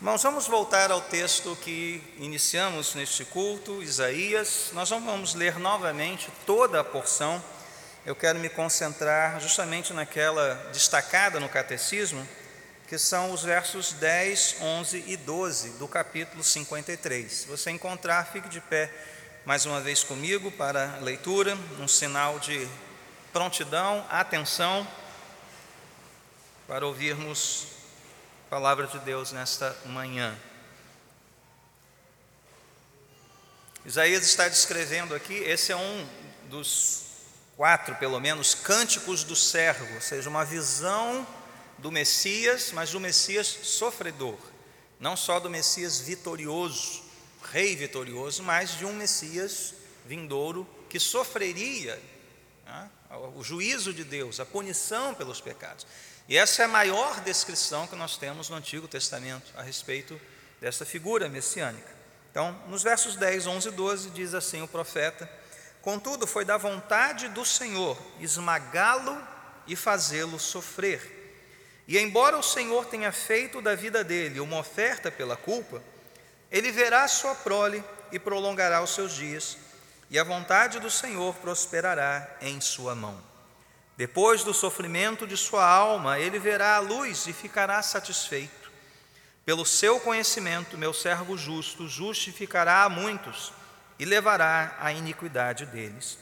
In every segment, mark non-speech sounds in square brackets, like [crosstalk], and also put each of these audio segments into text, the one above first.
Irmãos, vamos voltar ao texto que iniciamos neste culto, Isaías. Nós não vamos ler novamente toda a porção. Eu quero me concentrar justamente naquela destacada no catecismo, que são os versos 10, 11 e 12 do capítulo 53. Se você encontrar, fique de pé mais uma vez comigo para a leitura, um sinal de prontidão, atenção, para ouvirmos palavra de Deus nesta manhã. Isaías está descrevendo aqui, esse é um dos quatro, pelo menos, cânticos do servo, ou seja, uma visão do Messias, mas do Messias sofredor, não só do Messias vitorioso, rei vitorioso, mas de um Messias vindouro que sofreria né, o juízo de Deus, a punição pelos pecados. E essa é a maior descrição que nós temos no Antigo Testamento a respeito dessa figura messiânica. Então, nos versos 10, 11 e 12, diz assim o profeta: Contudo, foi da vontade do Senhor esmagá-lo e fazê-lo sofrer. E embora o Senhor tenha feito da vida dele uma oferta pela culpa, ele verá sua prole e prolongará os seus dias, e a vontade do Senhor prosperará em sua mão. Depois do sofrimento de sua alma, ele verá a luz e ficará satisfeito. Pelo seu conhecimento, meu servo justo justificará a muitos e levará a iniquidade deles.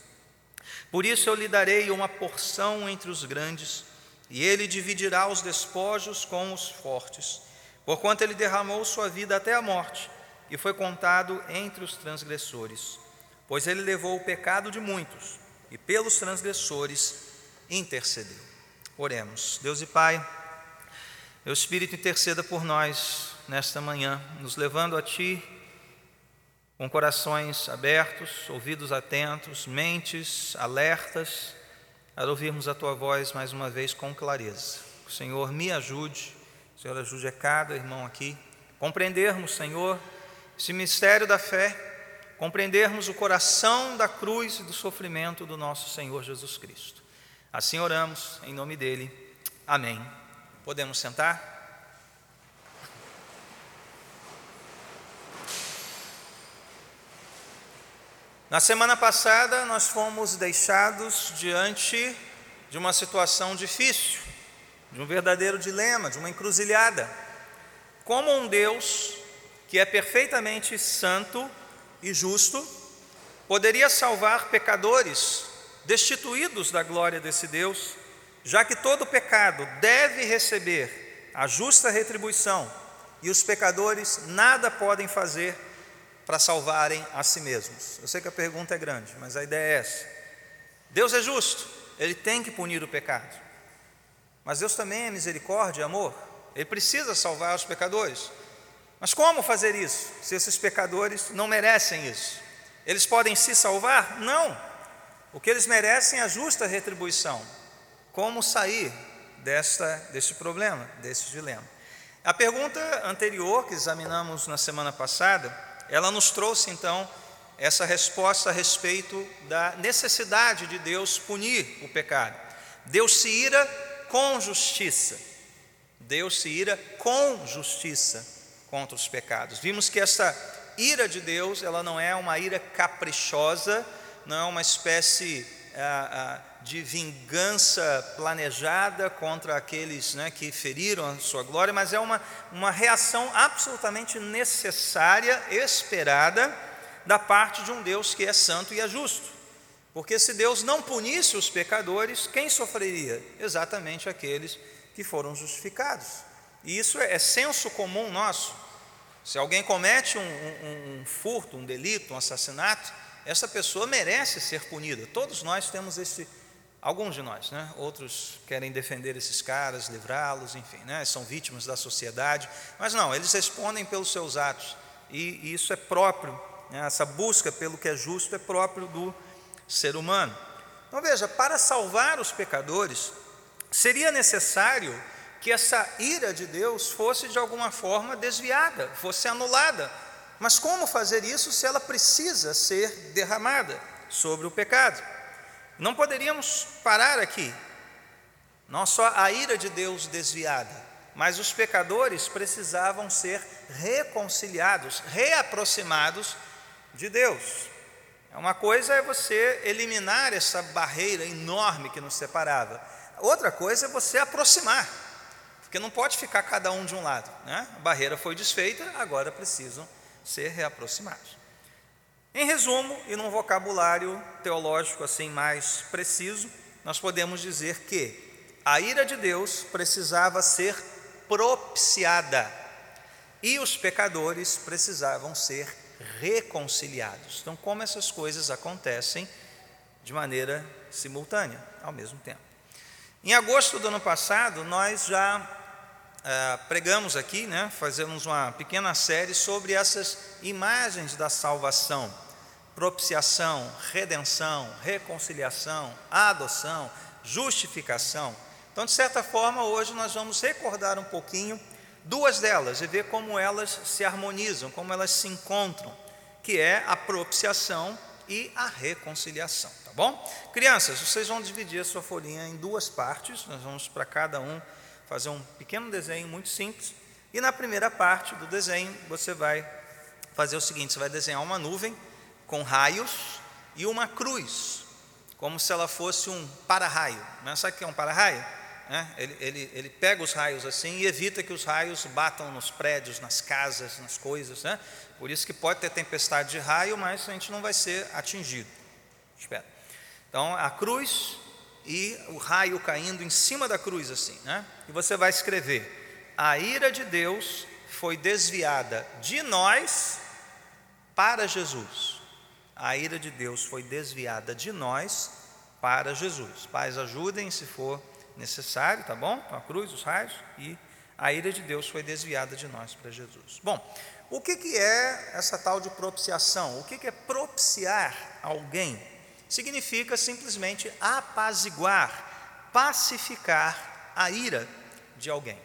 Por isso eu lhe darei uma porção entre os grandes, e ele dividirá os despojos com os fortes, porquanto ele derramou sua vida até a morte e foi contado entre os transgressores. Pois ele levou o pecado de muitos, e pelos transgressores intercedeu. Oremos. Deus e Pai, o Espírito interceda por nós nesta manhã, nos levando a Ti com corações abertos, ouvidos atentos, mentes alertas, a ouvirmos a Tua voz mais uma vez com clareza. O Senhor me ajude, o Senhor ajude a cada irmão aqui, compreendermos, Senhor, esse mistério da fé, compreendermos o coração da cruz e do sofrimento do nosso Senhor Jesus Cristo. Assim oramos, em nome dele. Amém. Podemos sentar? Na semana passada, nós fomos deixados diante de uma situação difícil, de um verdadeiro dilema, de uma encruzilhada. Como um Deus que é perfeitamente santo e justo poderia salvar pecadores destituídos da glória desse Deus, já que todo pecado deve receber a justa retribuição e os pecadores nada podem fazer para salvarem a si mesmos. Eu sei que a pergunta é grande, mas a ideia é essa. Deus é justo, ele tem que punir o pecado. Mas Deus também é misericórdia e amor. Ele precisa salvar os pecadores. Mas como fazer isso se esses pecadores não merecem isso? Eles podem se salvar? Não. O que eles merecem é a justa retribuição. Como sair desta, deste problema, desse dilema? A pergunta anterior que examinamos na semana passada, ela nos trouxe então essa resposta a respeito da necessidade de Deus punir o pecado. Deus se ira com justiça. Deus se ira com justiça contra os pecados. Vimos que essa ira de Deus, ela não é uma ira caprichosa, não é uma espécie ah, ah, de vingança planejada contra aqueles né, que feriram a sua glória, mas é uma, uma reação absolutamente necessária, esperada, da parte de um Deus que é santo e é justo. Porque se Deus não punisse os pecadores, quem sofreria? Exatamente aqueles que foram justificados. E isso é, é senso comum nosso. Se alguém comete um, um, um furto, um delito, um assassinato, essa pessoa merece ser punida. Todos nós temos esse, alguns de nós, né? Outros querem defender esses caras, livrá-los, enfim, né? São vítimas da sociedade, mas não, eles respondem pelos seus atos e, e isso é próprio. Né? Essa busca pelo que é justo é próprio do ser humano. Então veja, para salvar os pecadores seria necessário que essa ira de Deus fosse de alguma forma desviada, fosse anulada mas como fazer isso se ela precisa ser derramada sobre o pecado? Não poderíamos parar aqui. Não só a ira de Deus desviada, mas os pecadores precisavam ser reconciliados, reaproximados de Deus. Uma coisa é você eliminar essa barreira enorme que nos separava, outra coisa é você aproximar, porque não pode ficar cada um de um lado. Né? A barreira foi desfeita, agora precisam ser reaproximados. Em resumo, e num vocabulário teológico assim mais preciso, nós podemos dizer que a ira de Deus precisava ser propiciada e os pecadores precisavam ser reconciliados. Então, como essas coisas acontecem de maneira simultânea, ao mesmo tempo. Em agosto do ano passado, nós já ah, pregamos aqui, né, fazemos uma pequena série sobre essas imagens da salvação propiciação, redenção, reconciliação, adoção, justificação. Então, de certa forma, hoje nós vamos recordar um pouquinho duas delas e ver como elas se harmonizam, como elas se encontram, que é a propiciação e a reconciliação, tá bom? Crianças, vocês vão dividir a sua folhinha em duas partes, nós vamos para cada um fazer um pequeno desenho muito simples. E na primeira parte do desenho, você vai fazer o seguinte: você vai desenhar uma nuvem com raios e uma cruz, como se ela fosse um para-raio. Né? Sabe o que é um para-raio? Né? Ele, ele, ele pega os raios assim e evita que os raios batam nos prédios, nas casas, nas coisas. Né? Por isso que pode ter tempestade de raio, mas a gente não vai ser atingido. Espera. Então, a cruz e o raio caindo em cima da cruz assim. Né? E você vai escrever: A ira de Deus foi desviada de nós para Jesus a ira de Deus foi desviada de nós para Jesus. Pais, ajudem se for necessário, tá bom? A cruz, os raios e a ira de Deus foi desviada de nós para Jesus. Bom, o que, que é essa tal de propiciação? O que, que é propiciar alguém? Significa simplesmente apaziguar, pacificar a ira de alguém.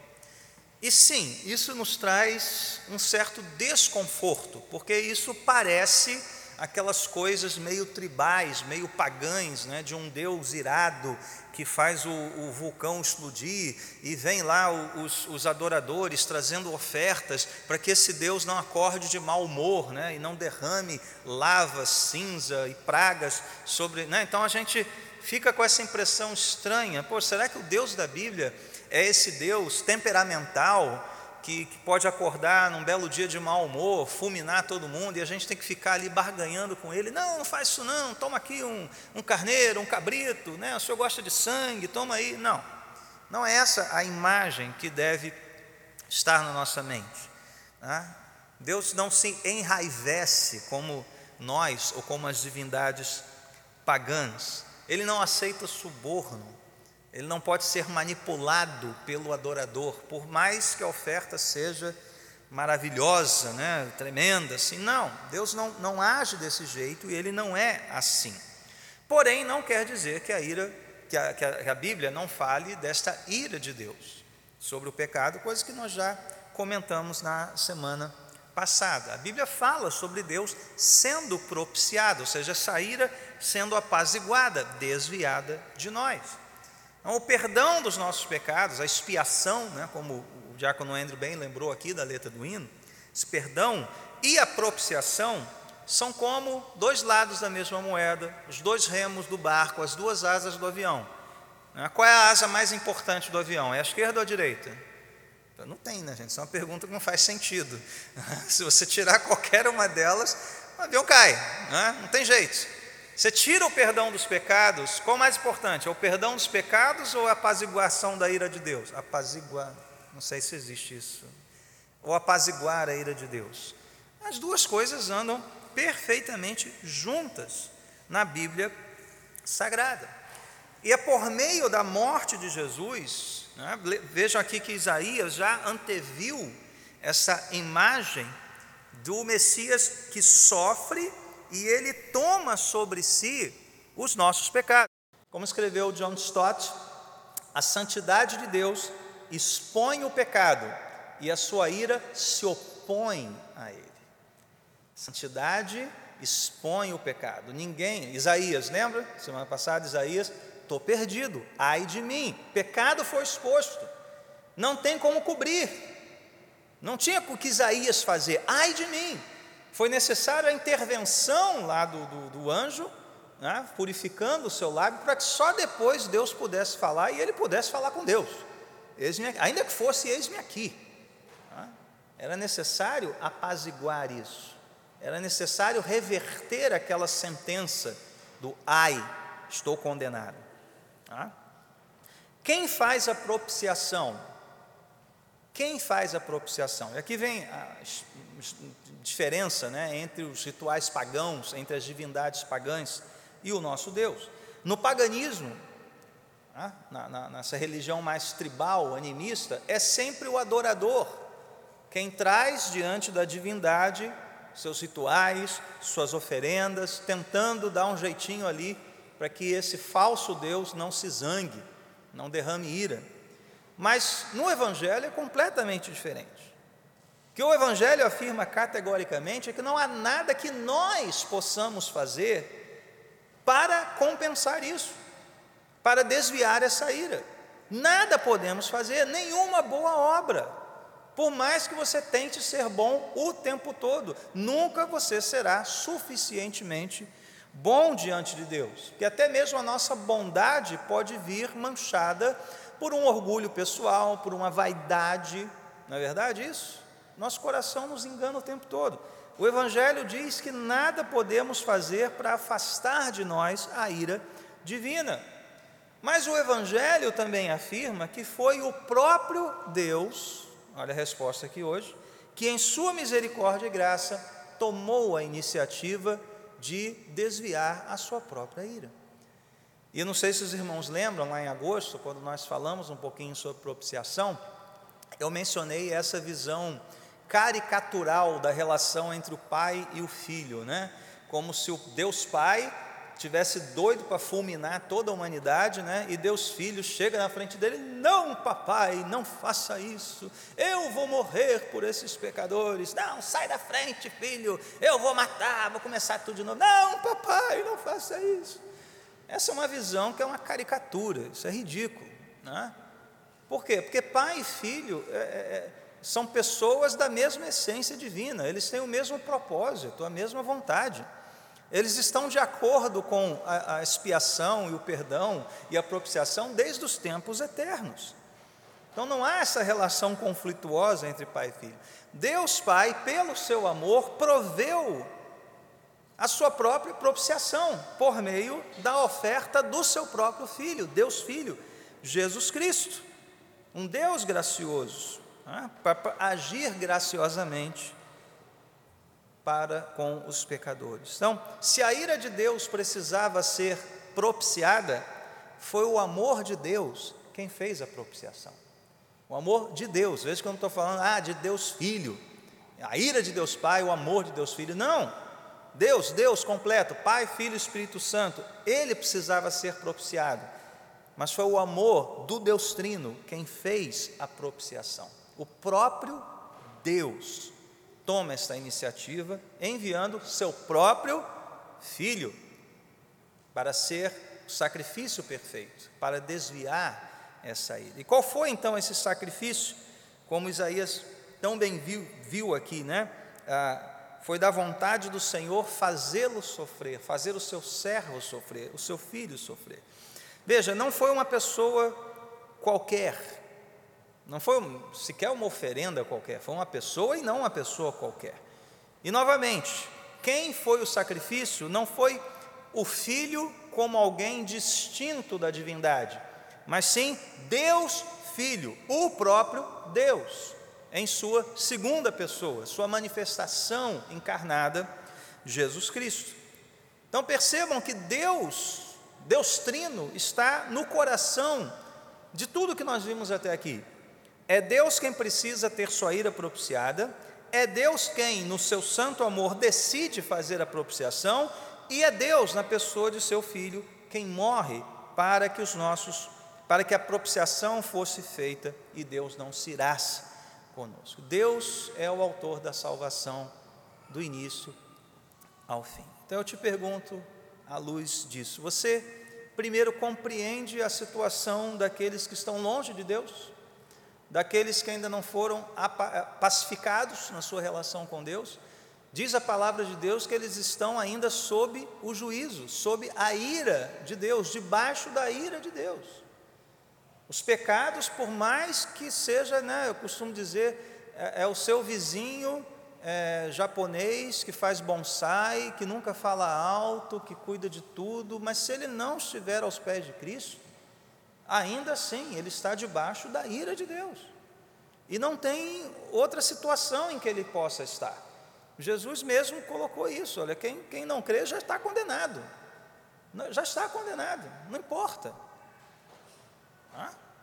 E sim, isso nos traz um certo desconforto, porque isso parece aquelas coisas meio tribais, meio pagãs, né, de um Deus irado que faz o, o vulcão explodir e vem lá os, os, adoradores trazendo ofertas para que esse Deus não acorde de mau humor né, e não derrame lava, cinza e pragas sobre. Né, então a gente fica com essa impressão estranha: pô, será que o Deus da Bíblia é esse Deus temperamental? Que, que, pode acordar num belo dia de mau humor, fulminar todo mundo, e a gente tem que ficar ali barganhando com ele. Não, não faz isso não, toma aqui um, um carneiro, um cabrito, né? o senhor gosta de sangue, toma aí. Não, não é essa a imagem que deve estar na nossa mente. Tá? Deus não se enraivece como nós ou como as divindades pagãs. Ele não aceita suborno. Ele não pode ser manipulado pelo adorador, por mais que a oferta seja maravilhosa, né, tremenda, assim. Não, Deus não, não age desse jeito e ele não é assim. Porém, não quer dizer que a ira, que a, que a, que a Bíblia não fale desta ira de Deus sobre o pecado, coisa que nós já comentamos na semana passada. A Bíblia fala sobre Deus sendo propiciado, ou seja, essa ira sendo apaziguada, desviada de nós. Então, o perdão dos nossos pecados, a expiação, né, como o diácono Andrew bem lembrou aqui da letra do hino, esse perdão e a propiciação são como dois lados da mesma moeda, os dois remos do barco, as duas asas do avião. Né, qual é a asa mais importante do avião? É a esquerda ou a direita? Não tem, né, gente? Isso é uma pergunta que não faz sentido. [laughs] Se você tirar qualquer uma delas, o avião cai, né? não tem jeito. Você tira o perdão dos pecados, qual mais importante? É o perdão dos pecados ou a apaziguação da ira de Deus? Apaziguar, não sei se existe isso. Ou apaziguar a ira de Deus. As duas coisas andam perfeitamente juntas na Bíblia Sagrada. E é por meio da morte de Jesus, né, vejam aqui que Isaías já anteviu essa imagem do Messias que sofre e ele toma sobre si os nossos pecados. Como escreveu John Stott, a santidade de Deus expõe o pecado e a sua ira se opõe a ele. Santidade expõe o pecado. Ninguém, Isaías, lembra? Semana passada, Isaías, estou perdido, ai de mim, pecado foi exposto. Não tem como cobrir. Não tinha o que Isaías fazer. Ai de mim! Foi necessária a intervenção lá do, do, do anjo, né, purificando o seu lábio, para que só depois Deus pudesse falar e ele pudesse falar com Deus. ainda que fosse eis-me aqui. Né, era necessário apaziguar isso. Era necessário reverter aquela sentença do ai, estou condenado. Né. Quem faz a propiciação? Quem faz a propiciação? E aqui vem diferença né, entre os rituais pagãos, entre as divindades pagãs e o nosso Deus. No paganismo, né, na, na, nessa religião mais tribal, animista, é sempre o adorador quem traz diante da divindade seus rituais, suas oferendas, tentando dar um jeitinho ali para que esse falso Deus não se zangue, não derrame ira. Mas no Evangelho é completamente diferente. Que o Evangelho afirma categoricamente é que não há nada que nós possamos fazer para compensar isso, para desviar essa ira. Nada podemos fazer, nenhuma boa obra. Por mais que você tente ser bom o tempo todo, nunca você será suficientemente bom diante de Deus. Que até mesmo a nossa bondade pode vir manchada por um orgulho pessoal, por uma vaidade, não é verdade isso? Nosso coração nos engana o tempo todo. O Evangelho diz que nada podemos fazer para afastar de nós a ira divina. Mas o Evangelho também afirma que foi o próprio Deus, olha a resposta aqui hoje, que em Sua misericórdia e graça tomou a iniciativa de desviar a sua própria ira. E eu não sei se os irmãos lembram, lá em agosto, quando nós falamos um pouquinho sobre propiciação, eu mencionei essa visão caricatural da relação entre o pai e o filho, né? Como se o Deus Pai tivesse doido para fulminar toda a humanidade, né? E Deus Filho chega na frente dele: "Não, papai, não faça isso. Eu vou morrer por esses pecadores. Não, sai da frente, filho. Eu vou matar, vou começar tudo de novo. Não, papai, não faça isso." Essa é uma visão que é uma caricatura, isso é ridículo. Né? Por quê? Porque pai e filho é, é, é, são pessoas da mesma essência divina, eles têm o mesmo propósito, a mesma vontade. Eles estão de acordo com a, a expiação e o perdão e a propiciação desde os tempos eternos. Então não há essa relação conflituosa entre pai e filho. Deus Pai, pelo seu amor, proveu a sua própria propiciação por meio da oferta do seu próprio Filho, Deus Filho, Jesus Cristo, um Deus gracioso, né, para agir graciosamente para com os pecadores. Então, se a ira de Deus precisava ser propiciada, foi o amor de Deus quem fez a propiciação. O amor de Deus, veja que eu não estou falando, ah, de Deus Filho, a ira de Deus Pai, o amor de Deus Filho, não Deus, Deus completo, Pai, Filho e Espírito Santo, ele precisava ser propiciado, mas foi o amor do Deus Trino quem fez a propiciação. O próprio Deus toma esta iniciativa, enviando seu próprio Filho para ser o sacrifício perfeito, para desviar essa ira. E qual foi então esse sacrifício? Como Isaías tão bem viu, viu aqui, né? Ah, foi da vontade do Senhor fazê-lo sofrer, fazer o seu servo sofrer, o seu filho sofrer. Veja, não foi uma pessoa qualquer, não foi sequer uma oferenda qualquer, foi uma pessoa e não uma pessoa qualquer. E novamente, quem foi o sacrifício não foi o filho como alguém distinto da divindade, mas sim Deus Filho, o próprio Deus em sua segunda pessoa, sua manifestação encarnada, Jesus Cristo. Então percebam que Deus, Deus Trino, está no coração de tudo que nós vimos até aqui. É Deus quem precisa ter sua ira propiciada, é Deus quem, no seu santo amor, decide fazer a propiciação, e é Deus, na pessoa de seu filho, quem morre para que os nossos, para que a propiciação fosse feita e Deus não se irasse conosco. Deus é o autor da salvação do início ao fim. Então eu te pergunto, à luz disso, você primeiro compreende a situação daqueles que estão longe de Deus? Daqueles que ainda não foram pacificados na sua relação com Deus. Diz a palavra de Deus que eles estão ainda sob o juízo, sob a ira de Deus, debaixo da ira de Deus. Os pecados, por mais que seja, né, eu costumo dizer, é, é o seu vizinho é, japonês que faz bonsai, que nunca fala alto, que cuida de tudo, mas se ele não estiver aos pés de Cristo, ainda assim ele está debaixo da ira de Deus. E não tem outra situação em que ele possa estar. Jesus mesmo colocou isso: olha, quem, quem não crê já está condenado. Já está condenado, não importa.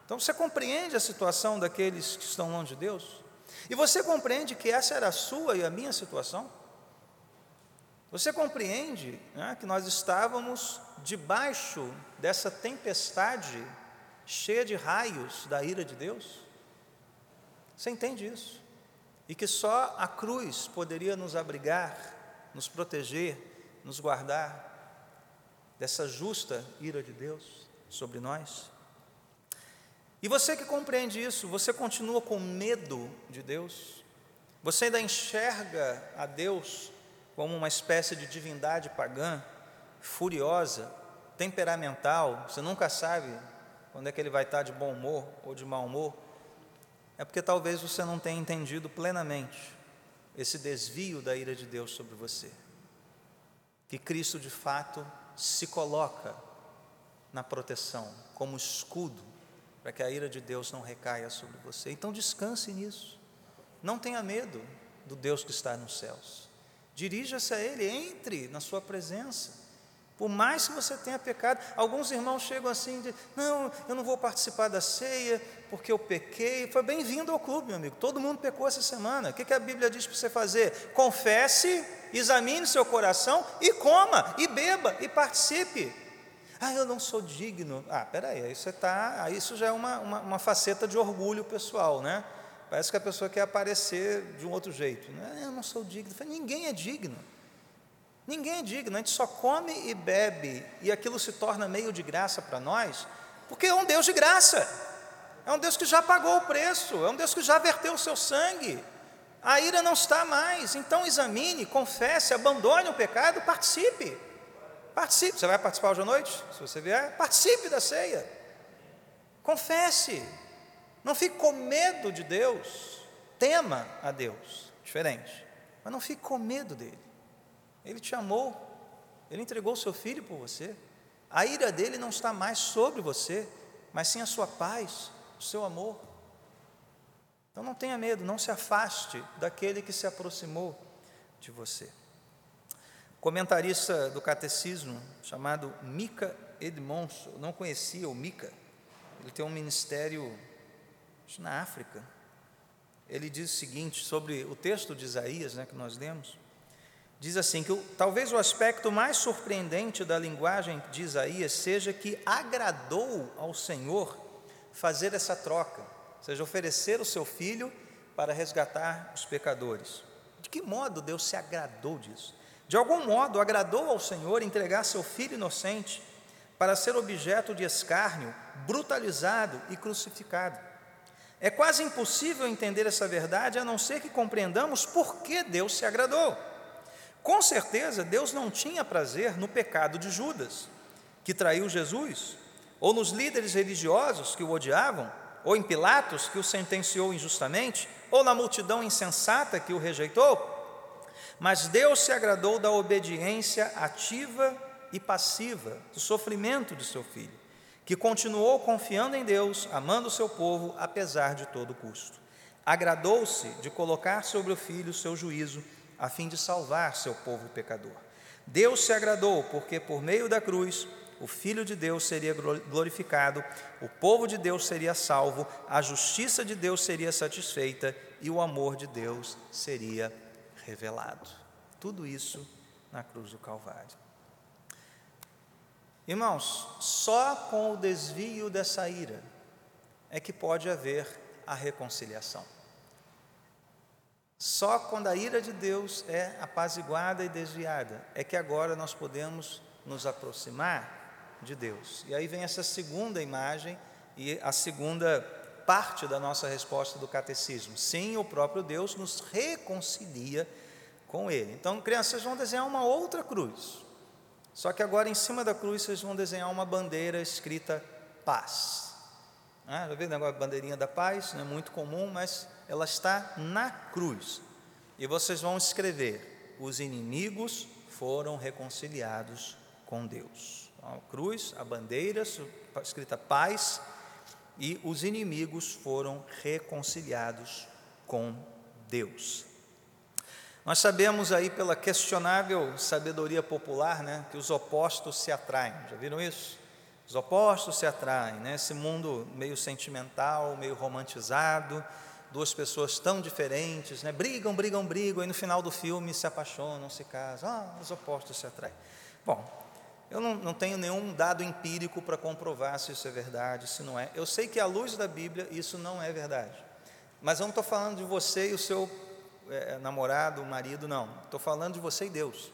Então você compreende a situação daqueles que estão longe de Deus? E você compreende que essa era a sua e a minha situação? Você compreende né, que nós estávamos debaixo dessa tempestade cheia de raios da ira de Deus? Você entende isso? E que só a cruz poderia nos abrigar, nos proteger, nos guardar dessa justa ira de Deus sobre nós? E você que compreende isso, você continua com medo de Deus? Você ainda enxerga a Deus como uma espécie de divindade pagã, furiosa, temperamental, você nunca sabe quando é que ele vai estar de bom humor ou de mau humor? É porque talvez você não tenha entendido plenamente esse desvio da ira de Deus sobre você. Que Cristo de fato se coloca na proteção, como escudo para que a ira de Deus não recaia sobre você. Então descanse nisso. Não tenha medo do Deus que está nos céus. Dirija-se a Ele, entre na Sua presença. Por mais que você tenha pecado, alguns irmãos chegam assim de, não, eu não vou participar da ceia porque eu pequei. Foi bem-vindo ao clube, meu amigo. Todo mundo pecou essa semana. O que, a Bíblia diz para você fazer? Confesse, examine seu coração e coma, e beba, e participe. Ah, eu não sou digno. Ah, peraí, aí você tá, isso já é uma, uma, uma, faceta de orgulho pessoal, né? Parece que a pessoa quer aparecer de um outro jeito. Né? Eu não sou digno. Ninguém é digno. Ninguém é digno. A gente só come e bebe e aquilo se torna meio de graça para nós, porque é um Deus de graça. É um Deus que já pagou o preço. É um Deus que já verteu o seu sangue. A ira não está mais. Então examine, confesse, abandone o pecado, participe. Participe. Você vai participar hoje à noite? Se você vier, participe da ceia. Confesse. Não fique com medo de Deus. Tema a Deus. Diferente. Mas não fique com medo dele. Ele te amou. Ele entregou o seu filho por você. A ira dele não está mais sobre você, mas sim a sua paz, o seu amor. Então não tenha medo, não se afaste daquele que se aproximou de você comentarista do catecismo chamado Mica Edmondson, eu não conhecia o Mica, ele tem um ministério na África. Ele diz o seguinte sobre o texto de Isaías, né, que nós lemos. Diz assim que talvez o aspecto mais surpreendente da linguagem de Isaías seja que agradou ao Senhor fazer essa troca, ou seja, oferecer o seu filho para resgatar os pecadores. De que modo Deus se agradou disso? De algum modo, agradou ao Senhor entregar seu filho inocente para ser objeto de escárnio, brutalizado e crucificado. É quase impossível entender essa verdade a não ser que compreendamos por que Deus se agradou. Com certeza, Deus não tinha prazer no pecado de Judas, que traiu Jesus, ou nos líderes religiosos que o odiavam, ou em Pilatos, que o sentenciou injustamente, ou na multidão insensata que o rejeitou. Mas Deus se agradou da obediência ativa e passiva, do sofrimento de seu filho, que continuou confiando em Deus, amando seu povo, apesar de todo custo. Agradou-se de colocar sobre o filho seu juízo, a fim de salvar seu povo pecador. Deus se agradou, porque por meio da cruz o Filho de Deus seria glorificado, o povo de Deus seria salvo, a justiça de Deus seria satisfeita e o amor de Deus seria revelado. Tudo isso na cruz do Calvário. Irmãos, só com o desvio dessa ira é que pode haver a reconciliação. Só quando a ira de Deus é apaziguada e desviada é que agora nós podemos nos aproximar de Deus. E aí vem essa segunda imagem e a segunda parte da nossa resposta do catecismo. Sim, o próprio Deus nos reconcilia com Ele. Então, crianças, vão desenhar uma outra cruz. Só que agora em cima da cruz vocês vão desenhar uma bandeira escrita paz. Ah, já viu o negócio bandeirinha da paz? Não é muito comum, mas ela está na cruz. E vocês vão escrever: os inimigos foram reconciliados com Deus. A cruz, a bandeira escrita paz, e os inimigos foram reconciliados com Deus. Nós sabemos aí pela questionável sabedoria popular, né, que os opostos se atraem. Já viram isso? Os opostos se atraem, né? Esse mundo meio sentimental, meio romantizado, duas pessoas tão diferentes, né? Brigam, brigam, brigam, e no final do filme se apaixonam, se casam. Ah, os opostos se atraem. Bom, eu não, não tenho nenhum dado empírico para comprovar se isso é verdade, se não é. Eu sei que à luz da Bíblia isso não é verdade. Mas eu não estou falando de você e o seu é, namorado, marido, não. Estou falando de você e Deus.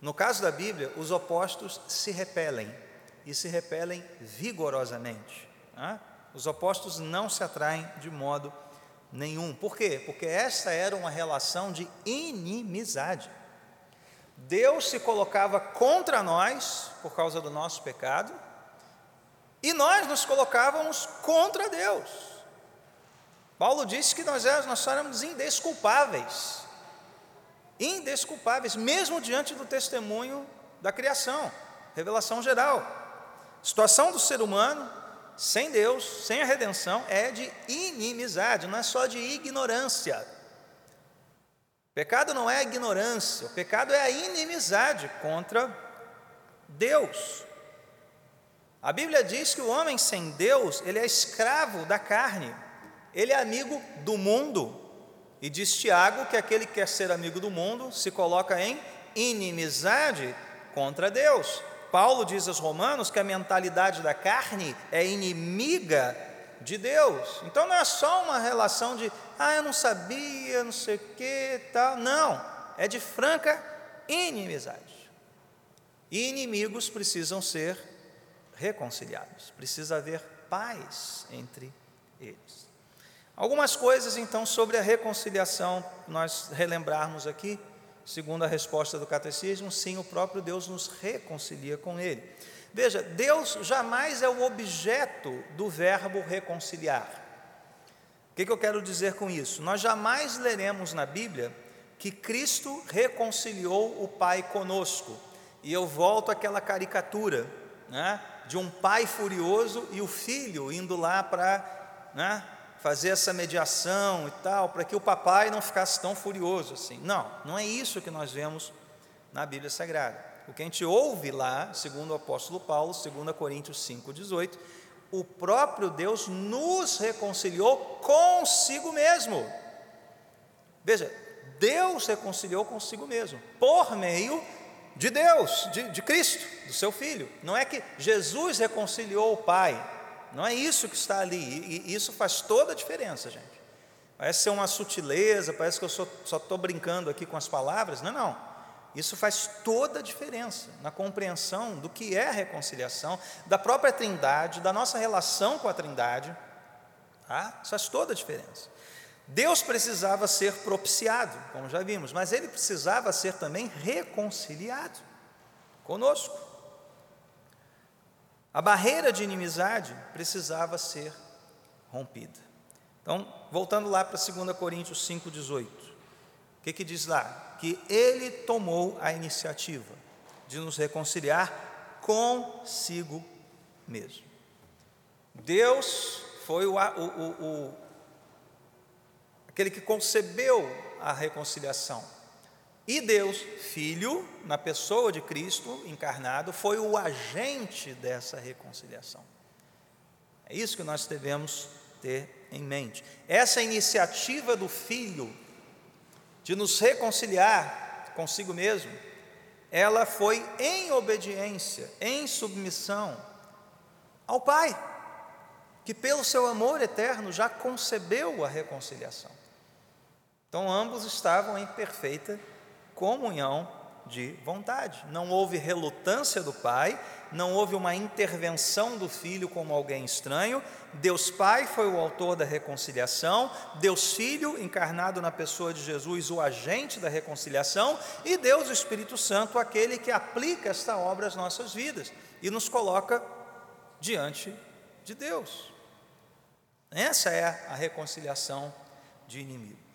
No caso da Bíblia, os opostos se repelem e se repelem vigorosamente. Né? Os opostos não se atraem de modo nenhum. Por quê? Porque essa era uma relação de inimizade. Deus se colocava contra nós por causa do nosso pecado, e nós nos colocávamos contra Deus. Paulo disse que nós éramos, nós éramos indesculpáveis, indesculpáveis, mesmo diante do testemunho da criação, revelação geral. Situação do ser humano, sem Deus, sem a redenção, é de inimizade, não é só de ignorância. Pecado não é a ignorância, o pecado é a inimizade contra Deus. A Bíblia diz que o homem sem Deus, ele é escravo da carne. Ele é amigo do mundo. E diz Tiago que aquele que quer ser amigo do mundo se coloca em inimizade contra Deus. Paulo diz aos Romanos que a mentalidade da carne é inimiga de Deus. Então não é só uma relação de, ah, eu não sabia, não sei o que, tal. Não, é de franca inimizade. E inimigos precisam ser reconciliados, precisa haver paz entre eles. Algumas coisas então sobre a reconciliação, nós relembrarmos aqui, segundo a resposta do catecismo, sim, o próprio Deus nos reconcilia com Ele. Veja, Deus jamais é o objeto do verbo reconciliar. O que, que eu quero dizer com isso? Nós jamais leremos na Bíblia que Cristo reconciliou o Pai conosco. E eu volto àquela caricatura né, de um pai furioso e o filho indo lá para né, fazer essa mediação e tal, para que o papai não ficasse tão furioso assim. Não, não é isso que nós vemos na Bíblia Sagrada. O que a gente ouve lá, segundo o apóstolo Paulo, 2 Coríntios 5,18, o próprio Deus nos reconciliou consigo mesmo. Veja, Deus reconciliou consigo mesmo, por meio de Deus, de, de Cristo, do seu Filho. Não é que Jesus reconciliou o Pai, não é isso que está ali, e isso faz toda a diferença, gente. Parece ser uma sutileza, parece que eu só estou brincando aqui com as palavras. Não, não. Isso faz toda a diferença na compreensão do que é a reconciliação, da própria Trindade, da nossa relação com a Trindade. Tá? Isso faz toda a diferença. Deus precisava ser propiciado, como já vimos, mas ele precisava ser também reconciliado conosco. A barreira de inimizade precisava ser rompida. Então, voltando lá para 2 Coríntios 5,18, o que, que diz lá? Que ele tomou a iniciativa de nos reconciliar consigo mesmo. Deus foi o, o, o, aquele que concebeu a reconciliação. E Deus, Filho, na pessoa de Cristo encarnado, foi o agente dessa reconciliação. É isso que nós devemos ter em mente. Essa iniciativa do Filho de nos reconciliar consigo mesmo, ela foi em obediência, em submissão ao Pai, que pelo seu amor eterno já concebeu a reconciliação. Então ambos estavam em perfeita comunhão de vontade. Não houve relutância do pai, não houve uma intervenção do filho como alguém estranho. Deus Pai foi o autor da reconciliação, Deus Filho, encarnado na pessoa de Jesus, o agente da reconciliação, e Deus Espírito Santo, aquele que aplica esta obra às nossas vidas e nos coloca diante de Deus. Essa é a reconciliação de inimigos.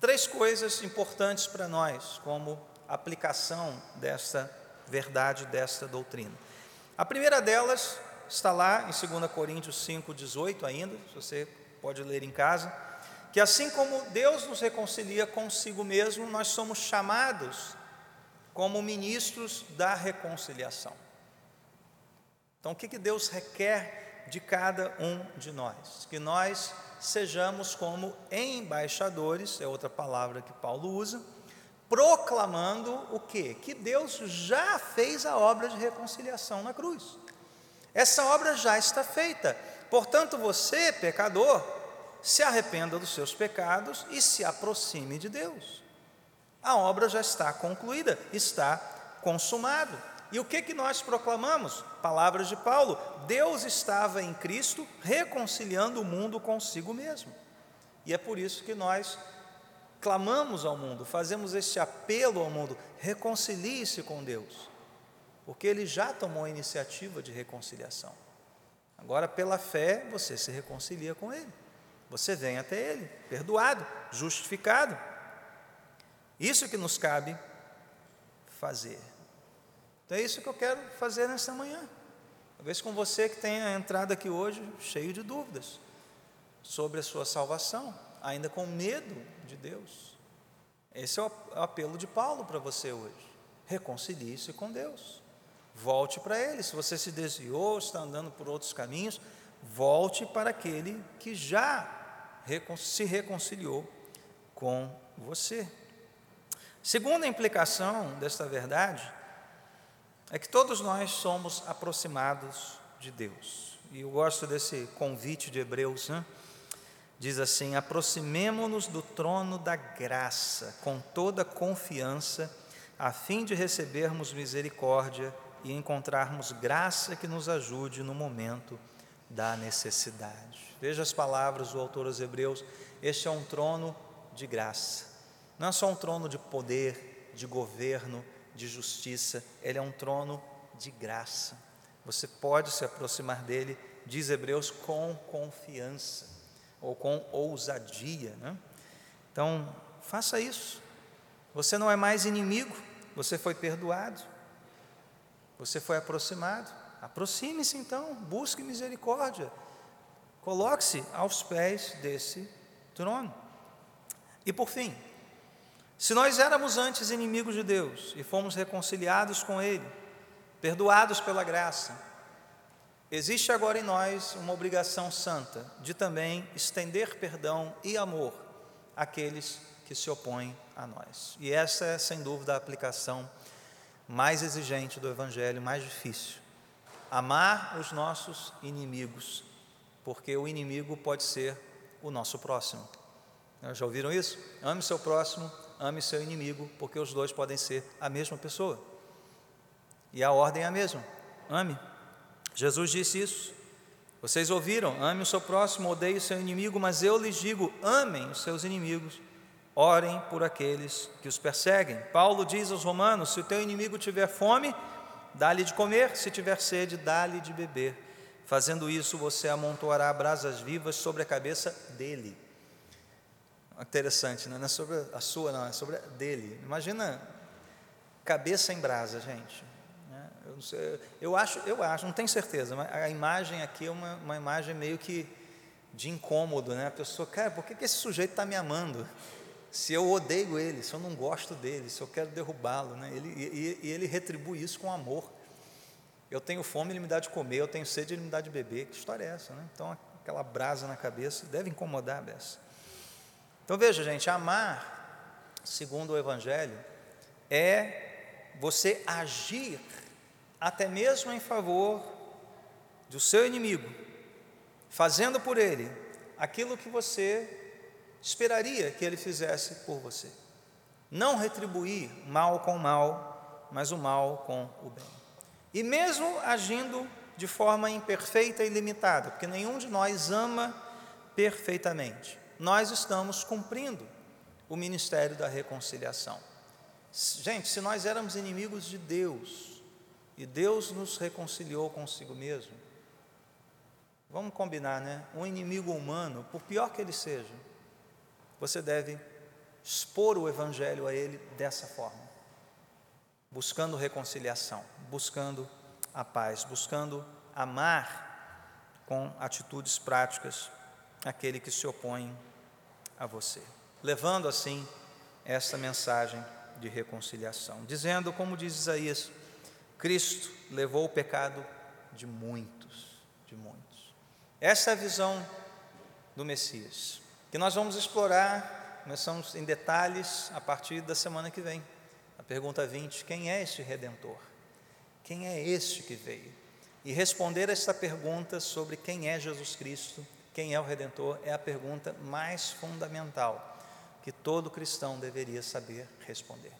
Três coisas importantes para nós, como aplicação desta verdade, desta doutrina. A primeira delas está lá em 2 Coríntios 5,18 ainda, se você pode ler em casa, que assim como Deus nos reconcilia consigo mesmo, nós somos chamados como ministros da reconciliação. Então, o que, que Deus requer de cada um de nós? Que nós sejamos como embaixadores, é outra palavra que Paulo usa, proclamando o quê? Que Deus já fez a obra de reconciliação na cruz. Essa obra já está feita. Portanto, você, pecador, se arrependa dos seus pecados e se aproxime de Deus. A obra já está concluída, está consumado. E o que que nós proclamamos? Palavras de Paulo: Deus estava em Cristo reconciliando o mundo consigo mesmo. E é por isso que nós clamamos ao mundo, fazemos este apelo ao mundo: reconcilie-se com Deus, porque Ele já tomou a iniciativa de reconciliação. Agora, pela fé, você se reconcilia com Ele, você vem até Ele, perdoado, justificado. Isso que nos cabe fazer. Então é isso que eu quero fazer nesta manhã. Talvez com você que tenha entrado aqui hoje cheio de dúvidas sobre a sua salvação ainda com medo de Deus. Esse é o apelo de Paulo para você hoje. Reconcilie-se com Deus. Volte para Ele. Se você se desviou, está andando por outros caminhos, volte para aquele que já se reconciliou com você. Segunda implicação desta verdade é que todos nós somos aproximados de Deus. E eu gosto desse convite de Hebreus, né? diz assim: aproximemo-nos do trono da graça com toda confiança, a fim de recebermos misericórdia e encontrarmos graça que nos ajude no momento da necessidade. Veja as palavras do autor aos Hebreus: este é um trono de graça, não é só um trono de poder, de governo, de justiça, ele é um trono de graça. Você pode se aproximar dele, diz Hebreus, com confiança ou com ousadia. Né? Então, faça isso. Você não é mais inimigo, você foi perdoado, você foi aproximado. Aproxime-se então, busque misericórdia, coloque-se aos pés desse trono. E por fim, se nós éramos antes inimigos de Deus e fomos reconciliados com Ele, perdoados pela graça, Existe agora em nós uma obrigação santa de também estender perdão e amor àqueles que se opõem a nós. E essa é, sem dúvida, a aplicação mais exigente do Evangelho, mais difícil. Amar os nossos inimigos, porque o inimigo pode ser o nosso próximo. Já ouviram isso? Ame seu próximo, ame seu inimigo, porque os dois podem ser a mesma pessoa. E a ordem é a mesma: ame Jesus disse isso. Vocês ouviram: ame o seu próximo, odeie o seu inimigo, mas eu lhes digo: amem os seus inimigos, orem por aqueles que os perseguem. Paulo diz aos Romanos: se o teu inimigo tiver fome, dá-lhe de comer, se tiver sede, dá-lhe de beber. Fazendo isso, você amontoará brasas vivas sobre a cabeça dele. Interessante, né? não é sobre a sua, não, é sobre a dele. Imagina cabeça em brasa, gente. Eu, sei, eu, acho, eu acho, não tenho certeza, mas a imagem aqui é uma, uma imagem meio que de incômodo, né? A pessoa, cara, por que, que esse sujeito está me amando? Se eu odeio ele, se eu não gosto dele, se eu quero derrubá-lo, né? Ele, e, e ele retribui isso com amor. Eu tenho fome, ele me dá de comer, eu tenho sede, ele me dá de beber. Que história é essa, né? Então, aquela brasa na cabeça deve incomodar a beça. Então, veja, gente, amar, segundo o Evangelho, é você agir até mesmo em favor do seu inimigo, fazendo por ele aquilo que você esperaria que ele fizesse por você. Não retribuir mal com mal, mas o mal com o bem. E mesmo agindo de forma imperfeita e limitada, porque nenhum de nós ama perfeitamente, nós estamos cumprindo o ministério da reconciliação. Gente, se nós éramos inimigos de Deus e Deus nos reconciliou consigo mesmo, vamos combinar, né? Um inimigo humano, por pior que ele seja, você deve expor o evangelho a ele dessa forma buscando reconciliação, buscando a paz, buscando amar com atitudes práticas aquele que se opõe a você, levando assim esta mensagem de reconciliação, dizendo, como diz Isaías, Cristo levou o pecado de muitos, de muitos. Essa é a visão do Messias, que nós vamos explorar, começamos em detalhes a partir da semana que vem. Pergunta 20: Quem é este redentor? Quem é este que veio? E responder a esta pergunta sobre quem é Jesus Cristo, quem é o redentor, é a pergunta mais fundamental que todo cristão deveria saber responder.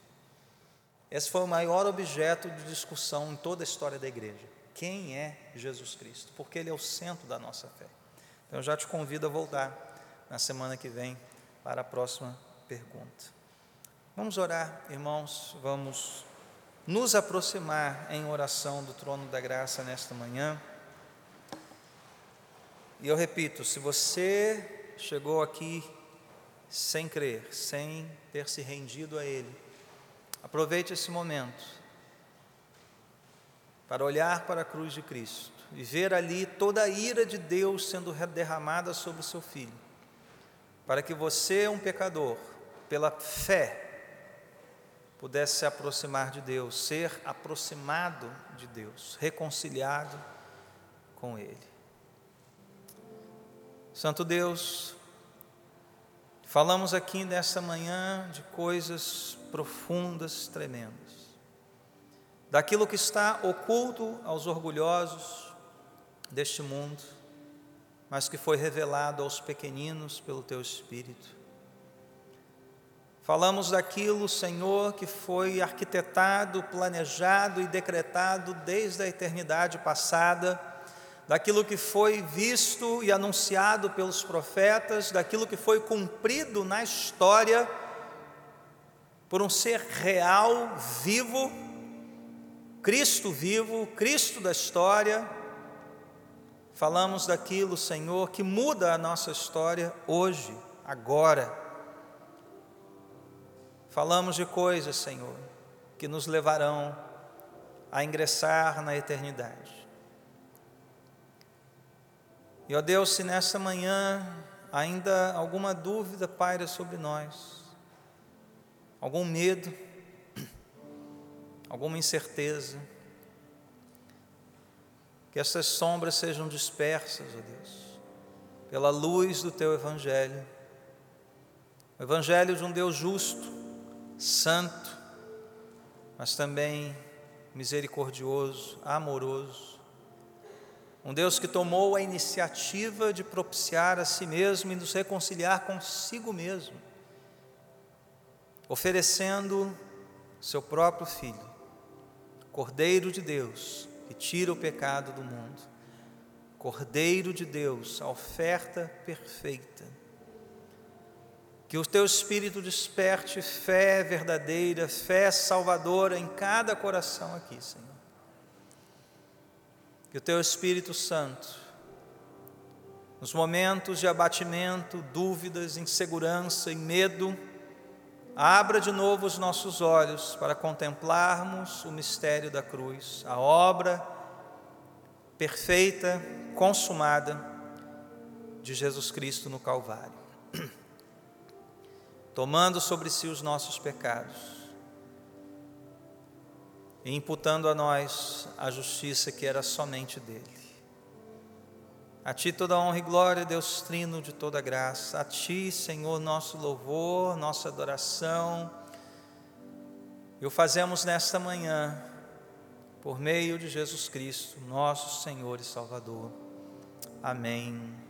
Esse foi o maior objeto de discussão em toda a história da igreja. Quem é Jesus Cristo? Porque ele é o centro da nossa fé. Então eu já te convido a voltar na semana que vem para a próxima pergunta. Vamos orar, irmãos, vamos nos aproximar em oração do trono da graça nesta manhã. E eu repito: se você chegou aqui sem crer, sem ter se rendido a Ele, aproveite esse momento para olhar para a cruz de Cristo e ver ali toda a ira de Deus sendo derramada sobre o seu filho, para que você, um pecador, pela fé, pudesse se aproximar de Deus, ser aproximado de Deus, reconciliado com Ele. Santo Deus, falamos aqui nesta manhã de coisas profundas, tremendas, daquilo que está oculto aos orgulhosos deste mundo, mas que foi revelado aos pequeninos pelo Teu Espírito. Falamos daquilo, Senhor, que foi arquitetado, planejado e decretado desde a eternidade passada, daquilo que foi visto e anunciado pelos profetas, daquilo que foi cumprido na história por um ser real, vivo, Cristo vivo, Cristo da história. Falamos daquilo, Senhor, que muda a nossa história hoje, agora Falamos de coisas, Senhor, que nos levarão a ingressar na eternidade. E, ó Deus, se nesta manhã ainda alguma dúvida paira sobre nós, algum medo, alguma incerteza, que essas sombras sejam dispersas, ó Deus, pela luz do Teu Evangelho, o Evangelho de um Deus justo, santo, mas também misericordioso, amoroso. Um Deus que tomou a iniciativa de propiciar a si mesmo e nos reconciliar consigo mesmo, oferecendo seu próprio Filho, Cordeiro de Deus, que tira o pecado do mundo, Cordeiro de Deus, a oferta perfeita que o teu Espírito desperte fé verdadeira, fé salvadora em cada coração aqui, Senhor. Que o teu Espírito Santo, nos momentos de abatimento, dúvidas, insegurança e medo, abra de novo os nossos olhos para contemplarmos o mistério da cruz, a obra perfeita, consumada de Jesus Cristo no Calvário. [clears throat] Tomando sobre si os nossos pecados e imputando a nós a justiça que era somente dele. A Ti toda honra e glória, Deus Trino de toda graça. A Ti, Senhor, nosso louvor, nossa adoração. E o fazemos nesta manhã, por meio de Jesus Cristo, nosso Senhor e Salvador. Amém.